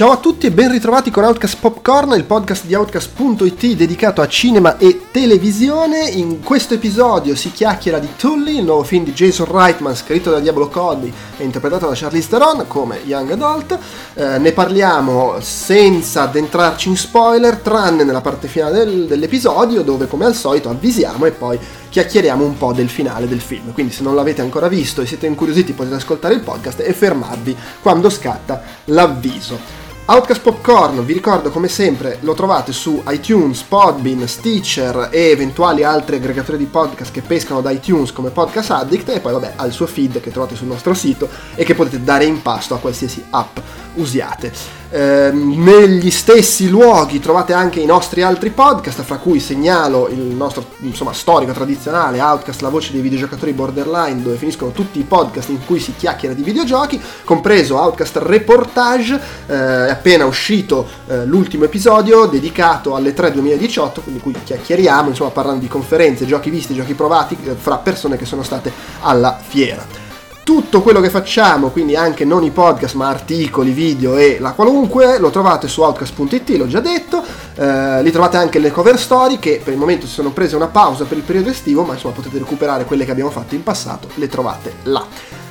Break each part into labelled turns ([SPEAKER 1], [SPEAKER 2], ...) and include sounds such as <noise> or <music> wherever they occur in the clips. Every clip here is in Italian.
[SPEAKER 1] Ciao a tutti e ben ritrovati con Outcast Popcorn, il podcast di Outcast.it dedicato a cinema e televisione. In questo episodio si chiacchiera di Tully, il nuovo film di Jason Reitman scritto da Diablo Cody e interpretato da Charlize Theron come Young Adult. Eh, ne parliamo senza addentrarci in spoiler, tranne nella parte finale del, dell'episodio dove come al solito avvisiamo e poi chiacchieriamo un po' del finale del film. Quindi se non l'avete ancora visto e siete incuriositi potete ascoltare il podcast e fermarvi quando scatta l'avviso. Outcast Popcorn, vi ricordo come sempre, lo trovate su iTunes, Podbean, Stitcher e eventuali altri aggregatori di podcast che pescano da iTunes come Podcast Addict e poi vabbè al suo feed che trovate sul nostro sito e che potete dare in pasto a qualsiasi app usiate. Eh, negli stessi luoghi trovate anche i nostri altri podcast, fra cui segnalo il nostro insomma, storico tradizionale Outcast, la voce dei videogiocatori borderline, dove finiscono tutti i podcast in cui si chiacchiera di videogiochi, compreso Outcast Reportage, eh, è appena uscito eh, l'ultimo episodio dedicato alle 3 2018, quindi cui chiacchieriamo, insomma parlando di conferenze, giochi visti, giochi provati eh, fra persone che sono state alla fiera tutto quello che facciamo, quindi anche non i podcast ma articoli, video e la qualunque, lo trovate su outcast.it, l'ho già detto, eh, li trovate anche le cover story che per il momento si sono prese una pausa per il periodo estivo, ma insomma potete recuperare quelle che abbiamo fatto in passato, le trovate là.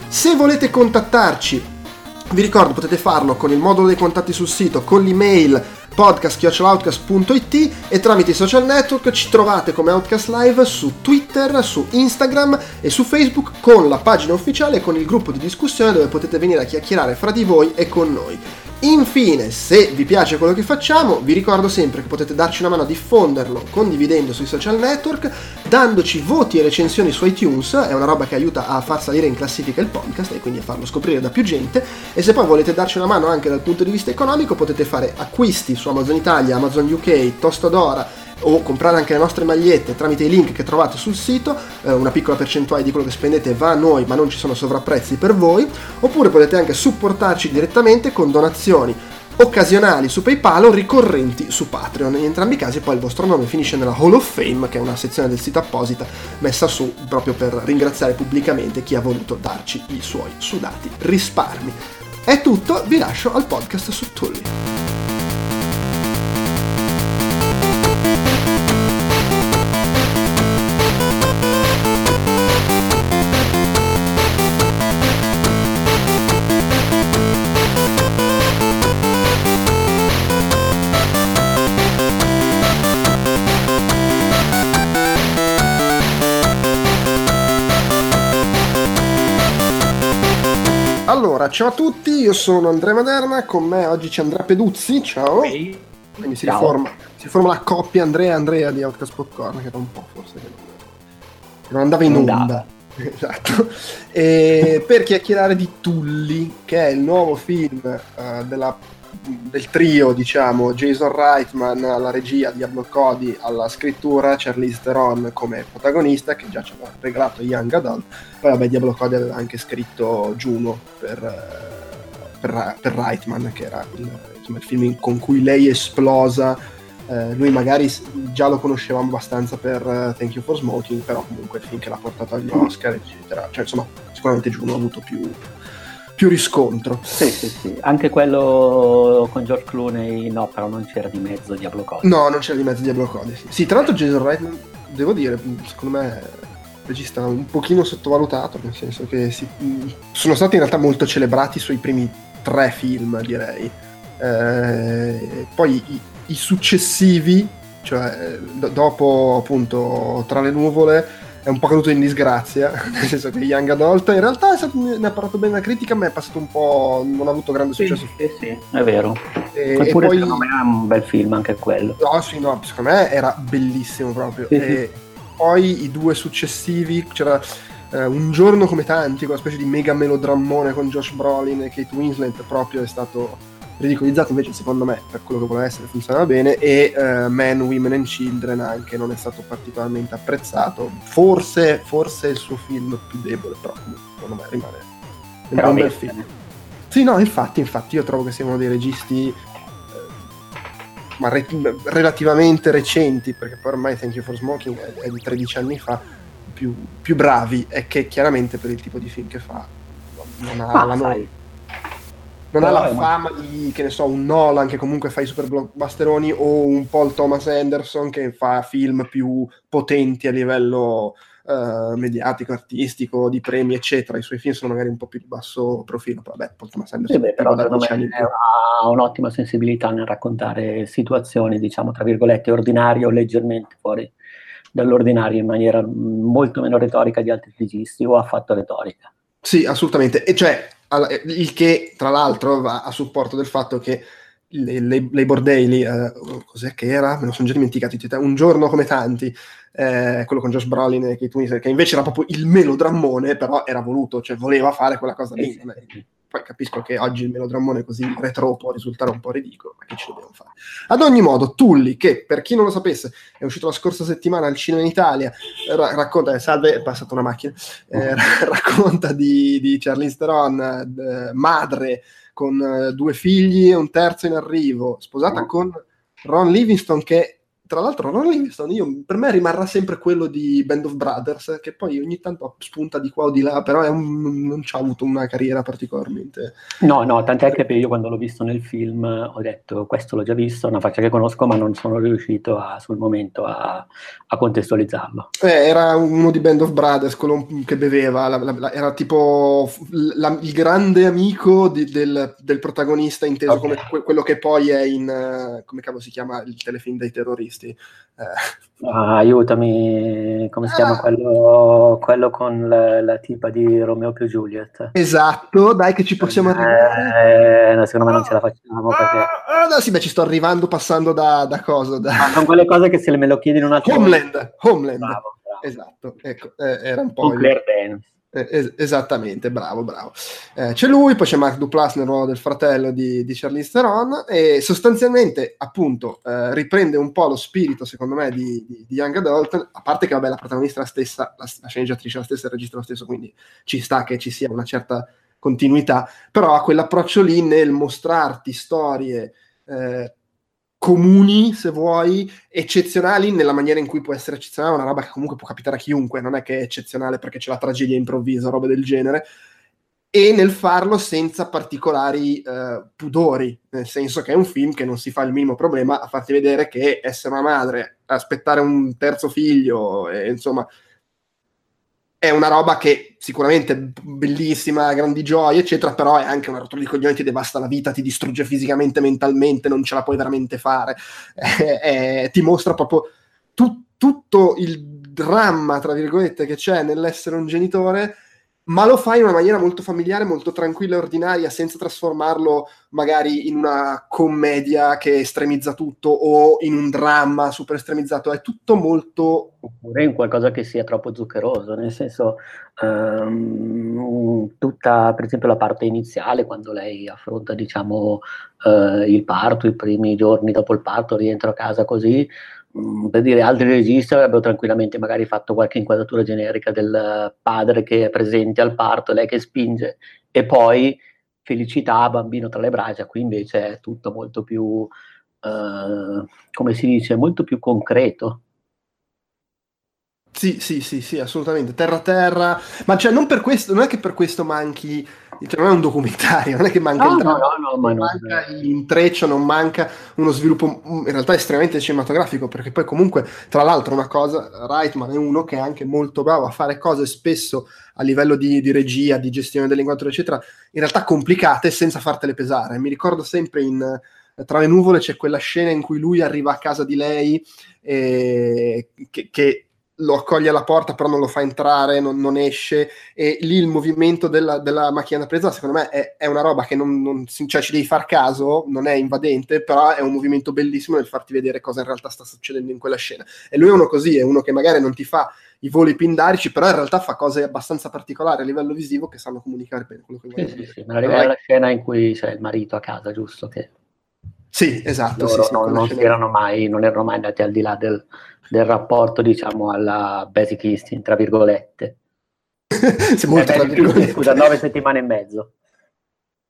[SPEAKER 1] Se volete contattarci vi ricordo potete farlo con il modulo dei contatti sul sito, con l'email podcast.outcast.it e tramite i social network ci trovate come Outcast Live su Twitter, su Instagram e su Facebook con la pagina ufficiale e con il gruppo di discussione dove potete venire a chiacchierare fra di voi e con noi. Infine, se vi piace quello che facciamo, vi ricordo sempre che potete darci una mano a diffonderlo condividendo sui social network, dandoci voti e recensioni su iTunes, è una roba che aiuta a far salire in classifica il podcast e quindi a farlo scoprire da più gente. E se poi volete darci una mano anche dal punto di vista economico, potete fare acquisti su Amazon Italia, Amazon UK, Tostadora o comprare anche le nostre magliette tramite i link che trovate sul sito, eh, una piccola percentuale di quello che spendete va a noi ma non ci sono sovrapprezzi per voi, oppure potete anche supportarci direttamente con donazioni occasionali su PayPal o ricorrenti su Patreon. In entrambi i casi poi il vostro nome finisce nella Hall of Fame, che è una sezione del sito apposita messa su proprio per ringraziare pubblicamente chi ha voluto darci i suoi sudati risparmi. È tutto, vi lascio al podcast su Tully. Allora, ciao a tutti, io sono Andrea Maderna, con me oggi c'è Andrea Peduzzi, ciao.
[SPEAKER 2] Ehi.
[SPEAKER 1] Quindi si
[SPEAKER 2] Ciao.
[SPEAKER 1] riforma, si riforma la coppia Andrea e Andrea di Outcast Popcorn, che era un po' forse che non, che non andava in
[SPEAKER 2] Non
[SPEAKER 1] onda.
[SPEAKER 2] andava. <laughs>
[SPEAKER 1] Esatto. E per chiacchierare di Tully, che è il nuovo film eh, della- del trio, diciamo, Jason Reitman alla regia, Diablo Cody alla scrittura, Charlize Theron come protagonista, che già ci aveva regalato Young Adult. Poi vabbè, Diablo Cody aveva anche scritto Juno per, eh, per, per Reitman, che era il, insomma, il film con cui lei esplosa. Eh, noi magari già lo conoscevamo abbastanza per eh, Thank You for Smoking, però comunque il film che l'ha portato agli Oscar, eccetera. Cioè, insomma, sicuramente Juno ha avuto più, più riscontro.
[SPEAKER 2] Sì, sì, sì. Anche quello con George Clooney, no, però non c'era di mezzo Diablo Cody.
[SPEAKER 1] No, non c'era di mezzo Diablo Cody. Sì. Sì, tra l'altro Jason Reitman, devo dire, secondo me regista un pochino sottovalutato, nel senso che si- sono stati in realtà molto celebrati i suoi primi tre film, direi. Eh, poi i, i successivi, cioè eh, do- dopo appunto Tra le nuvole, è un po' caduto in disgrazia, <laughs> nel senso che Young Adult in realtà stato- ne ha parlato bene la critica, ma è passato un po', non ha avuto grande
[SPEAKER 2] Sì,
[SPEAKER 1] successo.
[SPEAKER 2] sì, sì, è vero.
[SPEAKER 1] E,
[SPEAKER 2] Eppure
[SPEAKER 1] poi...
[SPEAKER 2] secondo me è un bel film anche quello.
[SPEAKER 1] No, sì, no, secondo me era bellissimo proprio.
[SPEAKER 2] Sì,
[SPEAKER 1] e poi i due successivi, c'era eh, Un giorno come tanti, quella specie di mega melodrammone con Josh Brolin e Kate Winslet, proprio è stato ridicolizzato, invece secondo me, per quello che voleva essere, funzionava bene, e eh, Men, Women and Children anche non è stato particolarmente apprezzato. Forse, forse è il suo film più debole, però secondo me rimane un
[SPEAKER 2] Però
[SPEAKER 1] buon bel film. Sì, no, infatti, infatti, io trovo che sia uno dei registi eh, ma re- relativamente recenti, perché poi ormai Thank You for Smoking è, è di 13 anni fa, più, più bravi, e che chiaramente per il tipo di film che fa non ha
[SPEAKER 2] Ma
[SPEAKER 1] la no- non ha la fama di, che ne so, un Nolan che comunque fa i super blockbusteroni o un Paul Thomas Anderson che fa film più potenti a livello uh, mediatico, artistico, di premi, eccetera. I suoi film sono magari un po' più di basso profilo, però vabbè, Paul Thomas Anderson
[SPEAKER 2] sì, però, da anni ha un'ottima sensibilità nel raccontare situazioni, diciamo, tra virgolette, ordinarie o leggermente fuori dall'ordinario in maniera molto meno retorica di altri registi o affatto retorica.
[SPEAKER 1] Sì, assolutamente. E cioè, il che tra l'altro va a supporto del fatto che Labor Daily, eh, cos'è che era? Me lo sono già dimenticato. Un giorno come tanti, eh, quello con Josh Brolin e Kate Winslet, che invece era proprio il melodrammone, però era voluto, cioè voleva fare quella cosa lì. Eh, poi capisco che oggi il melodrammone così retro può risultare un po' ridicolo, ma che ci dobbiamo fare? Ad ogni modo, Tulli, che per chi non lo sapesse è uscito la scorsa settimana al cinema in Italia, ra- racconta, eh, salve, è passata una macchina, eh, <laughs> racconta di, di Charlize Theron, eh, madre con eh, due figli e un terzo in arrivo, sposata con Ron Livingston che tra l'altro Ron Livingston io, per me rimarrà sempre quello di Band of Brothers che poi ogni tanto spunta di qua o di là però un, non ci ha avuto una carriera particolarmente
[SPEAKER 2] no no tant'è che io quando l'ho visto nel film ho detto questo l'ho già visto una faccia che conosco ma non sono riuscito a, sul momento a, a contestualizzarlo
[SPEAKER 1] eh, era uno di Band of Brothers quello che beveva la, la, la, era tipo il grande amico di, del, del, protagonista inteso okay. come quello che poi è in come cavolo si chiama il telefilm dei terroristi questi.
[SPEAKER 2] Eh. Ah, aiutami, come si ah. chiama quello, quello con la, la, tipa di Romeo più Juliet?
[SPEAKER 1] Esatto, dai che ci possiamo
[SPEAKER 2] arrivare. Eh, no, secondo me non ce la facciamo perché...
[SPEAKER 1] Ah, no, sì, beh, ci sto arrivando passando da, da cosa? Da...
[SPEAKER 2] Ah, sono quelle cose che se me lo chiedi in un altro
[SPEAKER 1] Homeland, Homeland. Bravo, bravo. Esatto, ecco, eh, era un po'...
[SPEAKER 2] Con Claire Dance.
[SPEAKER 1] Eh, es- esattamente, bravo, bravo. Eh, c'è lui, poi c'è Mark Duplass nel ruolo del fratello di, di Charlize Theron e sostanzialmente, appunto, eh, riprende un po' lo spirito, secondo me, di, di, di Young Adult, a parte che, vabbè, la protagonista è la stessa, la, la sceneggiatrice è la stessa, il regista è lo stesso, quindi ci sta che ci sia una certa continuità, però ha quell'approccio lì nel mostrarti storie eh, comuni, se vuoi, eccezionali nella maniera in cui può essere eccezionale, una roba che comunque può capitare a chiunque, non è che è eccezionale perché c'è la tragedia improvvisa, roba del genere, e nel farlo senza particolari eh, pudori, nel senso che è un film che non si fa il minimo problema a farti vedere che essere una madre, aspettare un terzo figlio, e, insomma, è una roba che sicuramente è bellissima, grandi gioie, eccetera, però è anche una rottura di coglioni, ti devasta la vita, ti distrugge fisicamente, mentalmente, non ce la puoi veramente fare. <laughs> Eh, eh, ti mostra proprio tu, tutto il dramma, tra virgolette, che c'è nell'essere un genitore ma lo fa in una maniera molto familiare, molto tranquilla e ordinaria, senza trasformarlo magari in una commedia che estremizza tutto o in un dramma super estremizzato. È tutto molto.
[SPEAKER 2] Oppure in qualcosa che sia troppo zuccheroso, nel senso, um, tutta, per esempio, la parte iniziale, quando lei affronta, diciamo, uh, il parto, i primi giorni dopo il parto, rientra a casa così Mm, per dire altri registi avrebbero tranquillamente magari fatto qualche inquadratura generica del padre che è presente al parto, lei che spinge e poi felicità, bambino tra le braccia, qui invece è tutto molto più, eh, come si dice, molto più concreto.
[SPEAKER 1] Sì, sì, sì, sì, assolutamente. Terra terra, ma cioè non per questo, non è che per questo manchi, cioè non è un documentario, non è che manca
[SPEAKER 2] no,
[SPEAKER 1] il
[SPEAKER 2] dramma, no, no,
[SPEAKER 1] manca l'intreccio, non manca uno sviluppo in realtà estremamente cinematografico, perché poi comunque, tra l'altro, una cosa, Reitman è uno che è anche molto bravo a fare cose spesso a livello di, di regia, di gestione dell'inquadratura, eccetera, in realtà complicate senza fartele pesare. Mi ricordo sempre in Tra le nuvole c'è quella scena in cui lui arriva a casa di lei e che, che lo accoglie alla porta, però non lo fa entrare, non, non esce, e lì il movimento della, della macchina da presa, secondo me, è, è una roba che non, non, cioè, ci devi far caso, non è invadente, però è un movimento bellissimo nel farti vedere cosa in realtà sta succedendo in quella scena. E lui è uno così, è uno che magari non ti fa i voli pindarici, però in realtà fa cose abbastanza particolari a livello visivo che sanno comunicare bene quello che
[SPEAKER 2] vuole sì, sì, sì, ma arriva la scena in cui c'è il marito a casa, giusto? Che
[SPEAKER 1] sì, esatto.
[SPEAKER 2] Loro sì, non, non, erano mai, non, erano mai, andati al di là del, del rapporto, diciamo, alla basic instinct, tra virgolette. <laughs> molto, eh, tra virgolette. Scusa, nove settimane e mezzo.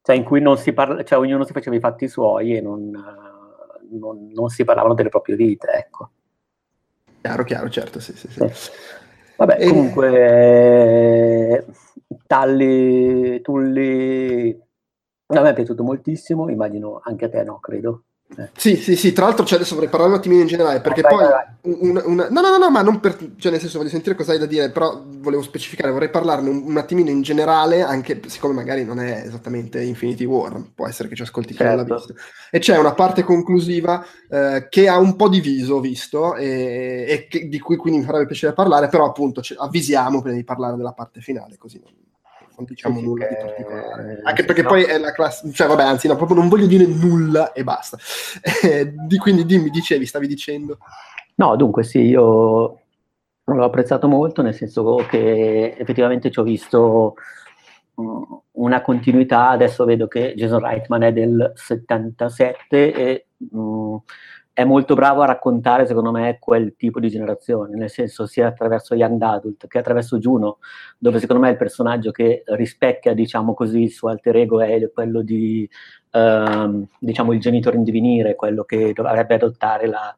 [SPEAKER 2] Cioè, in cui non si parla, cioè, ognuno si faceva i fatti suoi e non, non, non si parlavano delle proprie vite, ecco.
[SPEAKER 1] Chiaro, chiaro, certo, sì, sì, sì. sì.
[SPEAKER 2] Vabbè, e... comunque, Talli, Tulli, A me è piaciuto moltissimo, immagino anche a te no, credo.
[SPEAKER 1] Eh. Sì, sì, sì, tra l'altro cioè, adesso vorrei parlare un attimino in generale, perché vai, poi... Vai, vai. Una, una... No, no, no, no, ma non per... Cioè, nel senso, voglio sentire cosa hai da dire, però volevo specificare, vorrei parlarne un, un attimino in generale, anche siccome magari non è esattamente Infinity War, può essere che ci ascolti chi certo. non l'ha certo. visto. E c'è una parte conclusiva eh, che ha un po' diviso, visto, e, e che, di cui quindi mi farebbe piacere parlare, però appunto avvisiamo prima di parlare della parte finale, così non non diciamo sì, nulla che... di particolare. Anche perché no. poi è la classe, cioè vabbè, anzi no, proprio non voglio dire nulla e basta. Eh, di, quindi dimmi, dicevi, stavi dicendo.
[SPEAKER 2] No, dunque sì, io l'ho apprezzato molto, nel senso che effettivamente ci ho visto mm, una continuità, adesso vedo che Jason Reitman è del 77 e mh, mm, è molto bravo a raccontare, secondo me, quel tipo di generazione, nel senso sia attraverso Young Adult che attraverso Juno, dove secondo me il personaggio che rispecchia, diciamo così, il suo alter ego è quello di, ehm, diciamo, il genitore in divenire, quello che dovrebbe adottare la,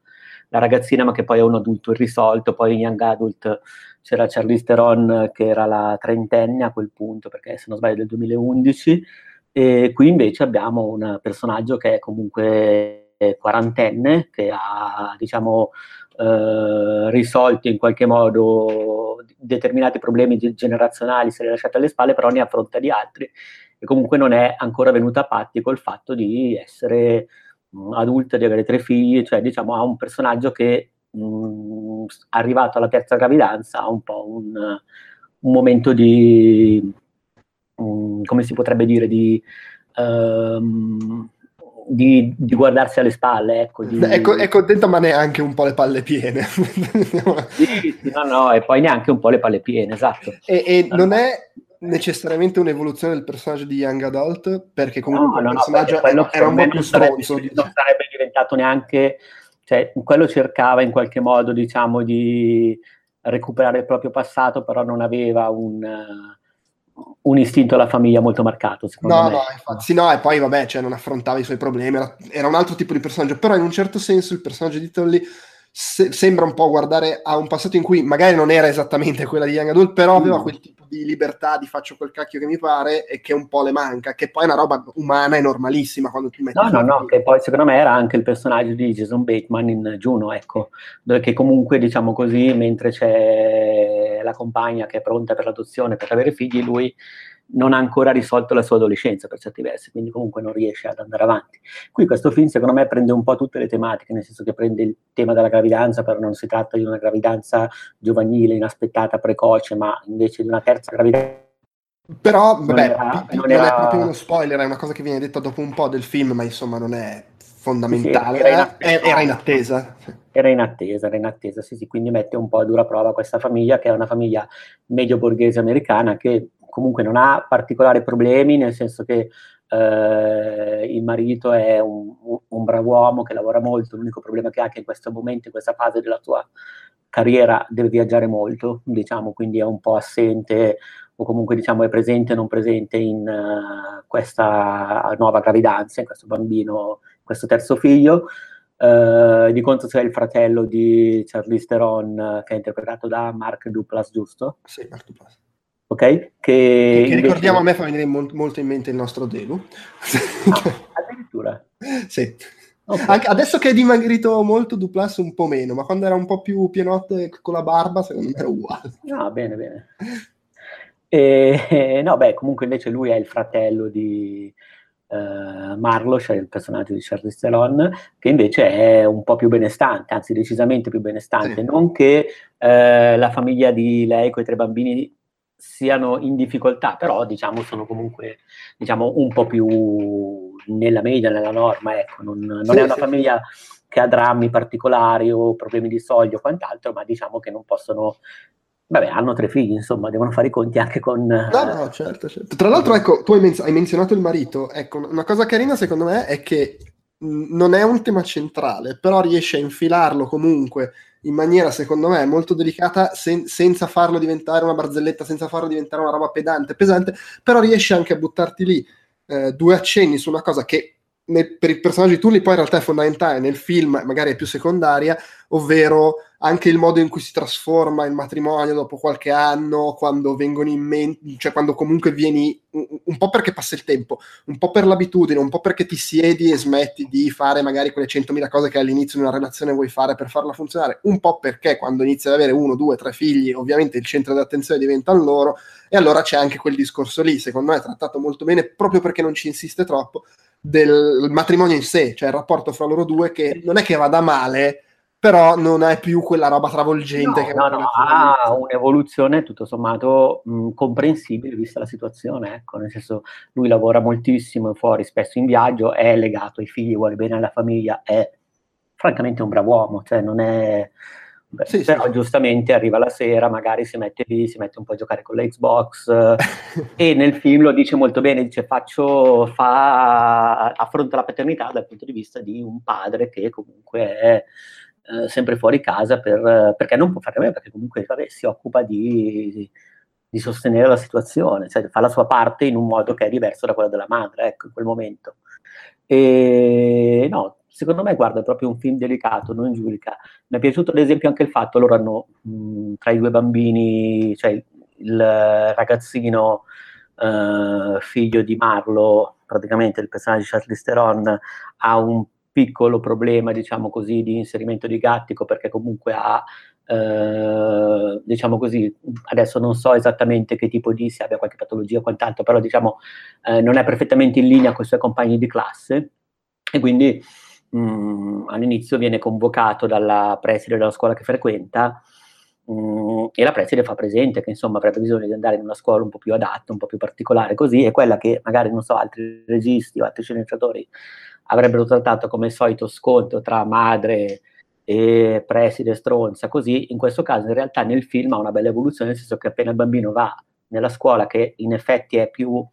[SPEAKER 2] la, ragazzina, ma che poi è un adulto irrisolto. Poi in Young Adult c'era Charlize Theron, che era la trentenne a quel punto, perché se non sbaglio del 2011, e qui invece abbiamo un personaggio che è comunque quarantenne che ha diciamo, eh, risolto in qualche modo determinati problemi generazionali, se li ha lasciati alle spalle, però ne affronta di altri. E comunque non è ancora venuta a patti col fatto di essere mh, adulta, di avere tre figli, cioè diciamo ha un personaggio che mh, arrivato alla terza gravidanza ha un po' un, un momento di, mh, come si potrebbe dire, di... Um, di, di, guardarsi alle spalle. Ecco, di...
[SPEAKER 1] è, co- è, contento, ma neanche un po' le palle piene. <laughs>
[SPEAKER 2] sì, sì, no, no, e poi neanche un po' le palle piene, esatto.
[SPEAKER 1] E, e no, non è necessariamente un'evoluzione del personaggio di Young Adult, perché comunque no, il personaggio era, era molto stronzo.
[SPEAKER 2] Non sarebbe diventato neanche... Cioè, quello cercava in qualche modo, diciamo, di recuperare il proprio passato, però non aveva un un istinto alla famiglia molto marcato, secondo
[SPEAKER 1] no,
[SPEAKER 2] me.
[SPEAKER 1] No, infatti, sì, no, e poi vabbè, cioè, non affrontava i suoi problemi, era, era, un altro tipo di personaggio, però in un certo senso il personaggio di Tolly se, sembra un po' guardare a un passato in cui magari non era esattamente quella di Young Adult, però aveva mm. quel tipo di libertà di faccio quel cacchio che mi pare e che un po' le manca, che poi è una roba umana e normalissima quando ti metti...
[SPEAKER 2] No, no, no, che poi secondo me era anche il personaggio di Jason Bateman in Juno, ecco, che comunque diciamo così, mentre c'è la compagna che è pronta per l'adozione, per avere figli, lui non ha ancora risolto la sua adolescenza per certi versi, quindi comunque non riesce ad andare avanti. Qui questo film secondo me prende un po' tutte le tematiche, nel senso che prende il tema della gravidanza, però non si tratta di una gravidanza giovanile, inaspettata, precoce, ma invece di una terza gravidanza.
[SPEAKER 1] Però, vabbè, non, era, non, non era... è proprio uno spoiler, è una cosa che viene detta dopo un po' del film, ma insomma non è fondamentale. Sì, era, in attesa. era, in attesa.
[SPEAKER 2] Era in attesa, era in attesa, sì, sì, quindi mette un po' a dura prova questa famiglia, che è una famiglia medio borghese americana, che comunque non ha particolari problemi, nel senso che eh, il marito è un, un bravo uomo che lavora molto, l'unico problema che ha è che in questo momento, in questa fase della sua carriera, deve viaggiare molto, diciamo, quindi è un po' assente o comunque diciamo è presente o non presente in uh, questa nuova gravidanza, in questo bambino, questo terzo figlio. Uh, di conto c'è il fratello di Charlize Theron uh, che è interpretato da Mark Duplass, giusto?
[SPEAKER 1] Sì, Mark Duplass
[SPEAKER 2] ok? Che,
[SPEAKER 1] che, che ricordiamo a me fa venire molto, molto in mente il nostro Delu.
[SPEAKER 2] Ah, addirittura? <laughs>
[SPEAKER 1] sì. Okay. Anche adesso che è dimagrito molto, Duplas un po' meno, ma quando era un po' più pienotte con la barba, secondo me era uguale.
[SPEAKER 2] No, bene, bene. E, <laughs> no, beh, comunque invece lui è il fratello di uh, Marlowe, cioè il personaggio di Charlize Theron, che invece è un po' più benestante, anzi decisamente più benestante. Sì. Non che uh, la famiglia di lei con i tre bambini siano in difficoltà, però diciamo sono comunque diciamo, un po' più nella media, nella norma, ecco, non, non sì, è una sì. famiglia che ha drammi particolari o problemi di soldi o quant'altro, ma diciamo che non possono Vabbè, hanno tre figli, insomma, devono fare i conti anche con...
[SPEAKER 1] No, no, certo, certo. Tra l'altro, ecco, tu hai, men- hai, menzionato il marito. Ecco, una cosa carina secondo me è che mh, non è un tema centrale, però riesce a infilarlo comunque in maniera secondo me molto delicata sen- senza farlo diventare una barzelletta, senza farlo diventare una roba pedante, pesante, però riesce anche a buttarti lì eh, due accenni su una cosa che nel, per il personaggio di Tully poi in realtà è fondamentale nel film, magari è più secondaria, ovvero anche il modo in cui si trasforma il matrimonio dopo qualche anno, quando vengono in mente, cioè quando comunque vieni un, un, po' perché passa il tempo, un po' per l'abitudine, un po' perché ti siedi e smetti di fare magari quelle 100.000 cose che all'inizio di una relazione vuoi fare per farla funzionare, un po' perché quando inizi ad avere uno, due, tre figli, ovviamente il centro di attenzione diventano loro, e allora c'è anche quel discorso lì, secondo me è trattato molto bene proprio perché non ci insiste troppo del matrimonio in sé, cioè il rapporto fra loro due che non è che vada male, però non è più quella roba travolgente
[SPEAKER 2] no,
[SPEAKER 1] che
[SPEAKER 2] no, no, ha un'evoluzione tutto sommato mh, comprensibile vista la situazione, ecco, nel senso lui lavora moltissimo fuori, spesso in viaggio, è legato ai figli, vuole bene alla famiglia, è francamente un bravo uomo, cioè non è... Beh, sì, però sì. giustamente arriva la sera, magari si mette lì, si mette un po' a giocare con l'Xbox <laughs> e nel film lo dice molto bene, dice faccio, fa, affronta la paternità dal punto di vista di un padre che comunque è eh, sempre fuori casa per, perché non può fare a me, perché comunque vabbè, si occupa di, di, sostenere la situazione, cioè fa la sua parte in un modo che è diverso da quello della madre, ecco, in quel momento. E no, secondo me, guarda, è proprio un film delicato, non giudica. Mi è piaciuto ad esempio anche il fatto, loro hanno mh, tra i due bambini, cioè il, ragazzino uh, figlio di Marlo, praticamente il personaggio di Charlize Theron, ha un piccolo problema, diciamo così, di inserimento di gattico perché comunque ha, eh, diciamo così, adesso non so esattamente che tipo di, se abbia qualche patologia o quant'altro, però diciamo eh, non è perfettamente in linea con i suoi compagni di classe. E quindi mh, mm, all'inizio viene convocato dalla preside della scuola che frequenta mm, e la preside fa presente che insomma avrebbe bisogno di andare in una scuola un po' più adatta, un po' più particolare così, e quella che magari, non so, altri registi o altri sceneggiatori avrebbero trattato come il solito scontro tra madre e preside stronza, così in questo caso in realtà nel film ha una bella evoluzione, nel senso che appena il bambino va nella scuola che in effetti è più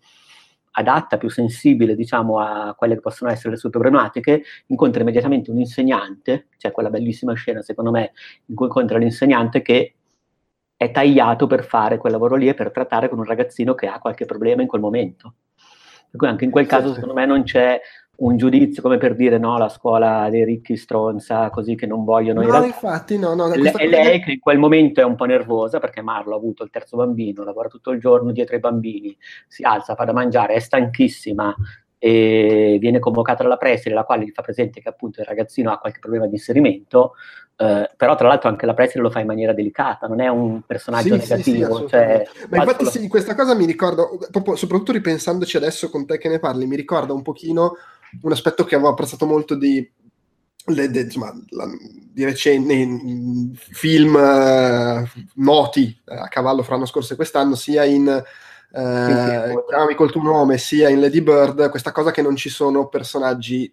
[SPEAKER 2] adatta, più sensibile diciamo a quelle che possono essere le sue problematiche, incontra immediatamente un insegnante, c'è quella bellissima scena secondo me in cui incontra l'insegnante che è tagliato per fare quel lavoro lì e per trattare con un ragazzino che ha qualche problema in quel momento. Per cui anche in quel caso secondo me non c'è un giudizio come per dire no, la scuola dei ricchi stronza, così che non vogliono...
[SPEAKER 1] No, in infatti, no, no.
[SPEAKER 2] Le, e lei che in quel momento è un po' nervosa perché Marlo ha avuto il terzo bambino, lavora tutto il giorno dietro ai bambini, si alza, fa da mangiare, è stanchissima e viene convocata dalla preside, la quale gli fa presente che appunto il ragazzino ha qualche problema di inserimento, eh, però tra l'altro anche la preside lo fa in maniera delicata, non è un personaggio sì, negativo. Sì, cioè,
[SPEAKER 1] Ma infatti solo... sì, questa cosa mi ricordo, proprio, soprattutto ripensandoci adesso con te che ne parli, mi ricorda un pochino un aspetto che avevo apprezzato molto di, le, de, insomma, la, di recenti film uh, noti uh, a cavallo fra l'anno scorso e quest'anno, sia in eh, Chiamami col tuo nome, sia in Lady Bird, questa cosa che non ci sono personaggi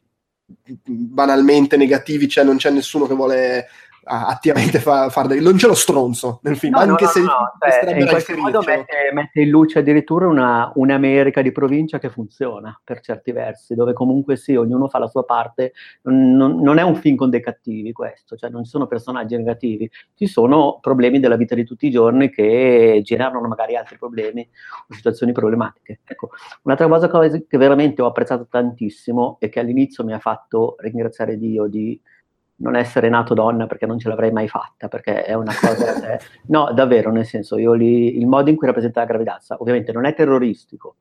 [SPEAKER 1] banalmente negativi, cioè non c'è nessuno che vuole attivamente fa, far dei... non c'è lo stronzo nel film, no, anche no, se no,
[SPEAKER 2] cioè, in qualche modo mette, mette, in luce addirittura una, un'America di provincia che funziona per certi versi, dove comunque sì, ognuno fa la sua parte, non, non è un film con dei cattivi questo, cioè non ci sono personaggi negativi, ci sono problemi della vita di tutti i giorni che generano magari altri problemi o situazioni problematiche. Ecco, un'altra cosa che veramente ho apprezzato tantissimo e che all'inizio mi ha fatto ringraziare Dio di non essere nato donna perché non ce l'avrei mai fatta, perché è una cosa... Che, <laughs> no, davvero, nel senso, io lì, il modo in cui rappresenta la gravidanza, ovviamente non è terroristico,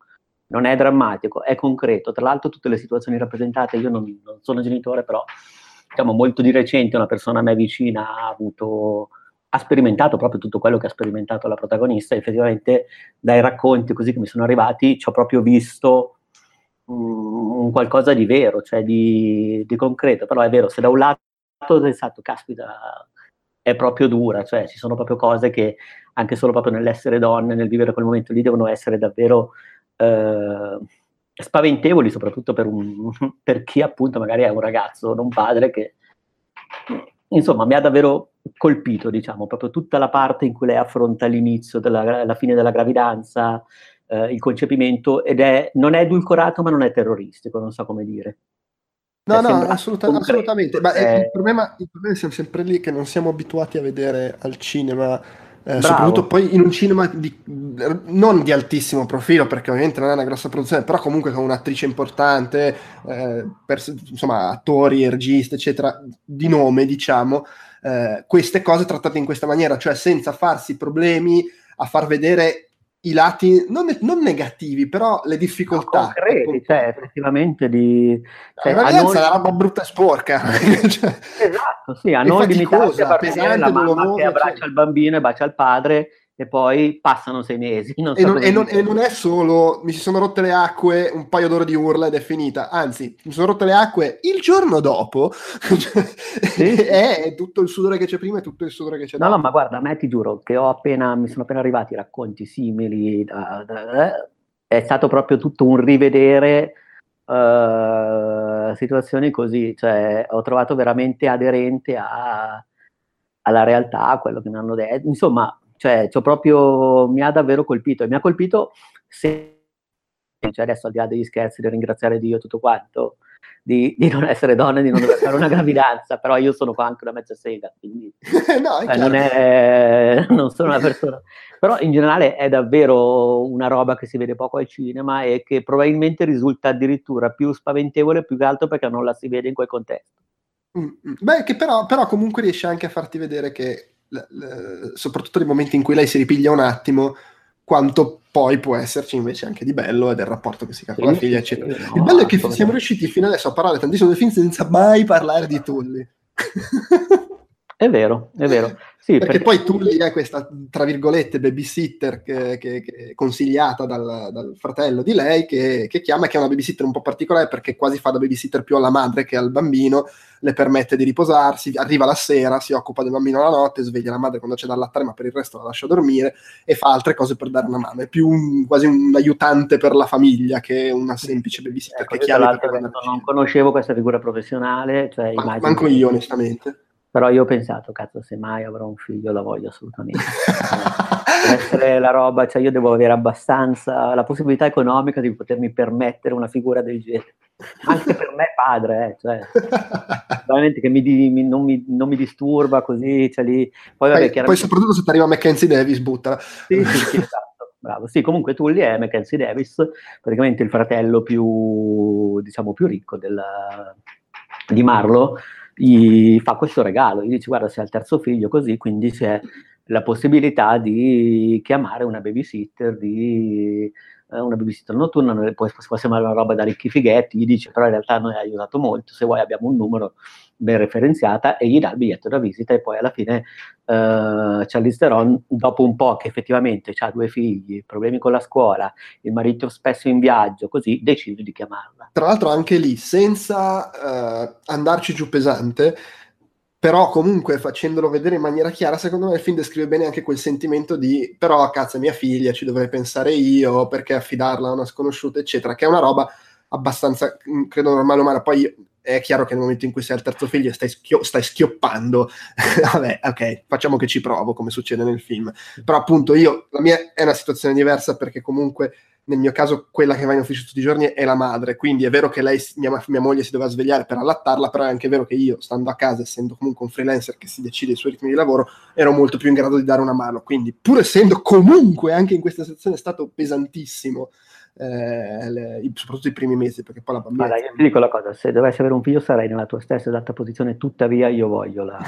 [SPEAKER 2] non è drammatico, è concreto. Tra l'altro tutte le situazioni rappresentate, io non, non sono genitore, però diciamo molto di recente una persona a me vicina ha avuto ha sperimentato proprio tutto quello che ha sperimentato la protagonista, effettivamente dai racconti così che mi sono arrivati ci ho proprio visto un, qualcosa di vero, cioè di, di concreto, però è vero, se da un lato ho pensato, caspita, è proprio dura, cioè ci sono proprio cose che anche solo proprio nell'essere donne, nel vivere quel momento lì, devono essere davvero eh, spaventevoli, soprattutto per, un, <laughs> per chi appunto magari è un ragazzo, non padre, che insomma mi ha davvero colpito, diciamo, proprio tutta la parte in cui lei affronta l'inizio, della, la fine della gravidanza, eh, il concepimento, ed è, non è edulcorato ma non è terroristico, non so come dire.
[SPEAKER 1] No, no, assoluta- assolutamente. Ma eh, il, problema, il problema siamo sempre lì che non siamo abituati a vedere al cinema, eh, soprattutto poi in un cinema di, non di altissimo profilo, perché ovviamente non è una grossa produzione, però comunque con un'attrice importante, eh, pers- insomma, attori, registi, eccetera, di nome, diciamo. eh, queste cose trattate in questa maniera, cioè senza farsi problemi a far vedere i lati non, non negativi, però le difficoltà. No,
[SPEAKER 2] concreti, cioè effettivamente di...
[SPEAKER 1] Cioè, la violenza è una roba brutta e sporca. <laughs>
[SPEAKER 2] cioè, esatto, sì, a non limitarsi a far la mamma che abbraccia cioè... il bambino e bacia il padre e poi passano sei mesi. <laughs>
[SPEAKER 1] Non so e, non, e, non, e, non, è solo mi si sono rotte le acque, un paio d'ore di urla ed è finita, anzi, mi sono rotte le acque il giorno dopo, sì. <laughs> è tutto il sudore che c'è prima e tutto il sudore che c'è
[SPEAKER 2] no, dopo. No, no, ma guarda, a me ti giuro che ho appena, mi sono appena arrivati racconti simili, da, da, eh, è stato proprio tutto un rivedere uh, situazioni così, cioè ho trovato veramente aderente a, alla realtà, a quello che mi hanno detto, insomma cioè, proprio, mi ha davvero colpito e mi ha colpito se, cioè adesso al di là degli scherzi, di ringraziare Dio e tutto quanto, di, di, non essere donna e di non dover fare una gravidanza, però io sono qua anche una mezza sega, quindi <laughs> no, cioè, non, è, non sono una persona. Però in generale è davvero una roba che si vede poco al cinema e che probabilmente risulta addirittura più spaventevole più che altro perché non la si vede in quel contesto.
[SPEAKER 1] Mm, mm. Beh, che però, però comunque riesce anche a farti vedere che soprattutto nei momenti in cui lei si ripiglia un attimo, quanto poi può esserci invece anche di bello e del rapporto che si ha con la figlia, eccetera. No, Il bello è che siamo riusciti fino adesso a parlare tantissimo del film senza mai parlare di Tully. <laughs>
[SPEAKER 2] È vero, è vero.
[SPEAKER 1] Sì, perché, perché, poi Tully è questa, tra virgolette, babysitter che, che, che è consigliata dal, dal, fratello di lei, che, che, chiama, che è una babysitter un po' particolare perché quasi fa da babysitter più alla madre che al bambino, le permette di riposarsi, arriva la sera, si occupa del bambino la notte, sveglia la madre quando c'è da allattare, ma per il resto la lascia dormire e fa altre cose per dare una mano. È più un, quasi un aiutante per la famiglia che una semplice babysitter ecco, che chiama.
[SPEAKER 2] Non conoscevo questa figura professionale. Cioè
[SPEAKER 1] Man- manco io, onestamente
[SPEAKER 2] però io ho pensato, cazzo, se mai avrò un figlio la voglio assolutamente. <laughs> Deve essere la roba, cioè io devo avere abbastanza la possibilità economica di potermi permettere una figura del genere. Anche per me padre, eh, cioè, <laughs> veramente che mi, mi, non, mi, non, mi, disturba così, cioè lì.
[SPEAKER 1] Poi, vabbè, chiaramente... poi soprattutto se ti arriva Mackenzie Davis, buttala.
[SPEAKER 2] Sì, sì, sì, esatto. Bravo. Sì, comunque Tully è Mackenzie Davis, praticamente il fratello più, diciamo, più ricco della, di Marlo, gli fa questo regalo, gli dice guarda sei il terzo figlio così, quindi c'è la possibilità di chiamare una babysitter, di, eh, una babysitter notturna, può, può sembrare una roba da ricchi fighetti, gli dice però in realtà noi ha aiutato molto, se vuoi abbiamo un numero ben referenziata e gli dà il biglietto da visita e poi alla fine uh, Charlize Theron dopo un po' che effettivamente ha due figli, problemi con la scuola, il marito spesso in viaggio, così decide di chiamarla.
[SPEAKER 1] Tra l'altro anche lì, senza uh, andarci giù pesante, però comunque facendolo vedere in maniera chiara, secondo me il film descrive bene anche quel sentimento di però cazzo è mia figlia, ci dovrei pensare io, perché affidarla a una sconosciuta, eccetera, che è una roba abbastanza, mm, credo normale umana. Poi è chiaro che nel momento in cui sei al terzo figlio stai, schio- stai schioppando, <laughs> vabbè, ok, facciamo che ci provo, come succede nel film. Però appunto io, la mia è una situazione diversa perché comunque nel mio caso quella che va in ufficio tutti i giorni è la madre, quindi è vero che lei, mia, mia moglie si doveva svegliare per allattarla, però è anche vero che io, stando a casa, essendo comunque un freelancer che si decide i suoi ritmi di lavoro, ero molto più in grado di dare una mano. Quindi, pur essendo comunque anche in questa situazione stato pesantissimo eh, le, soprattutto i primi mesi, perché poi la bambina...
[SPEAKER 2] Guarda, io ti dico la cosa, se dovessi avere un figlio sarei nella tua stessa esatta posizione, tuttavia io voglio la... <laughs>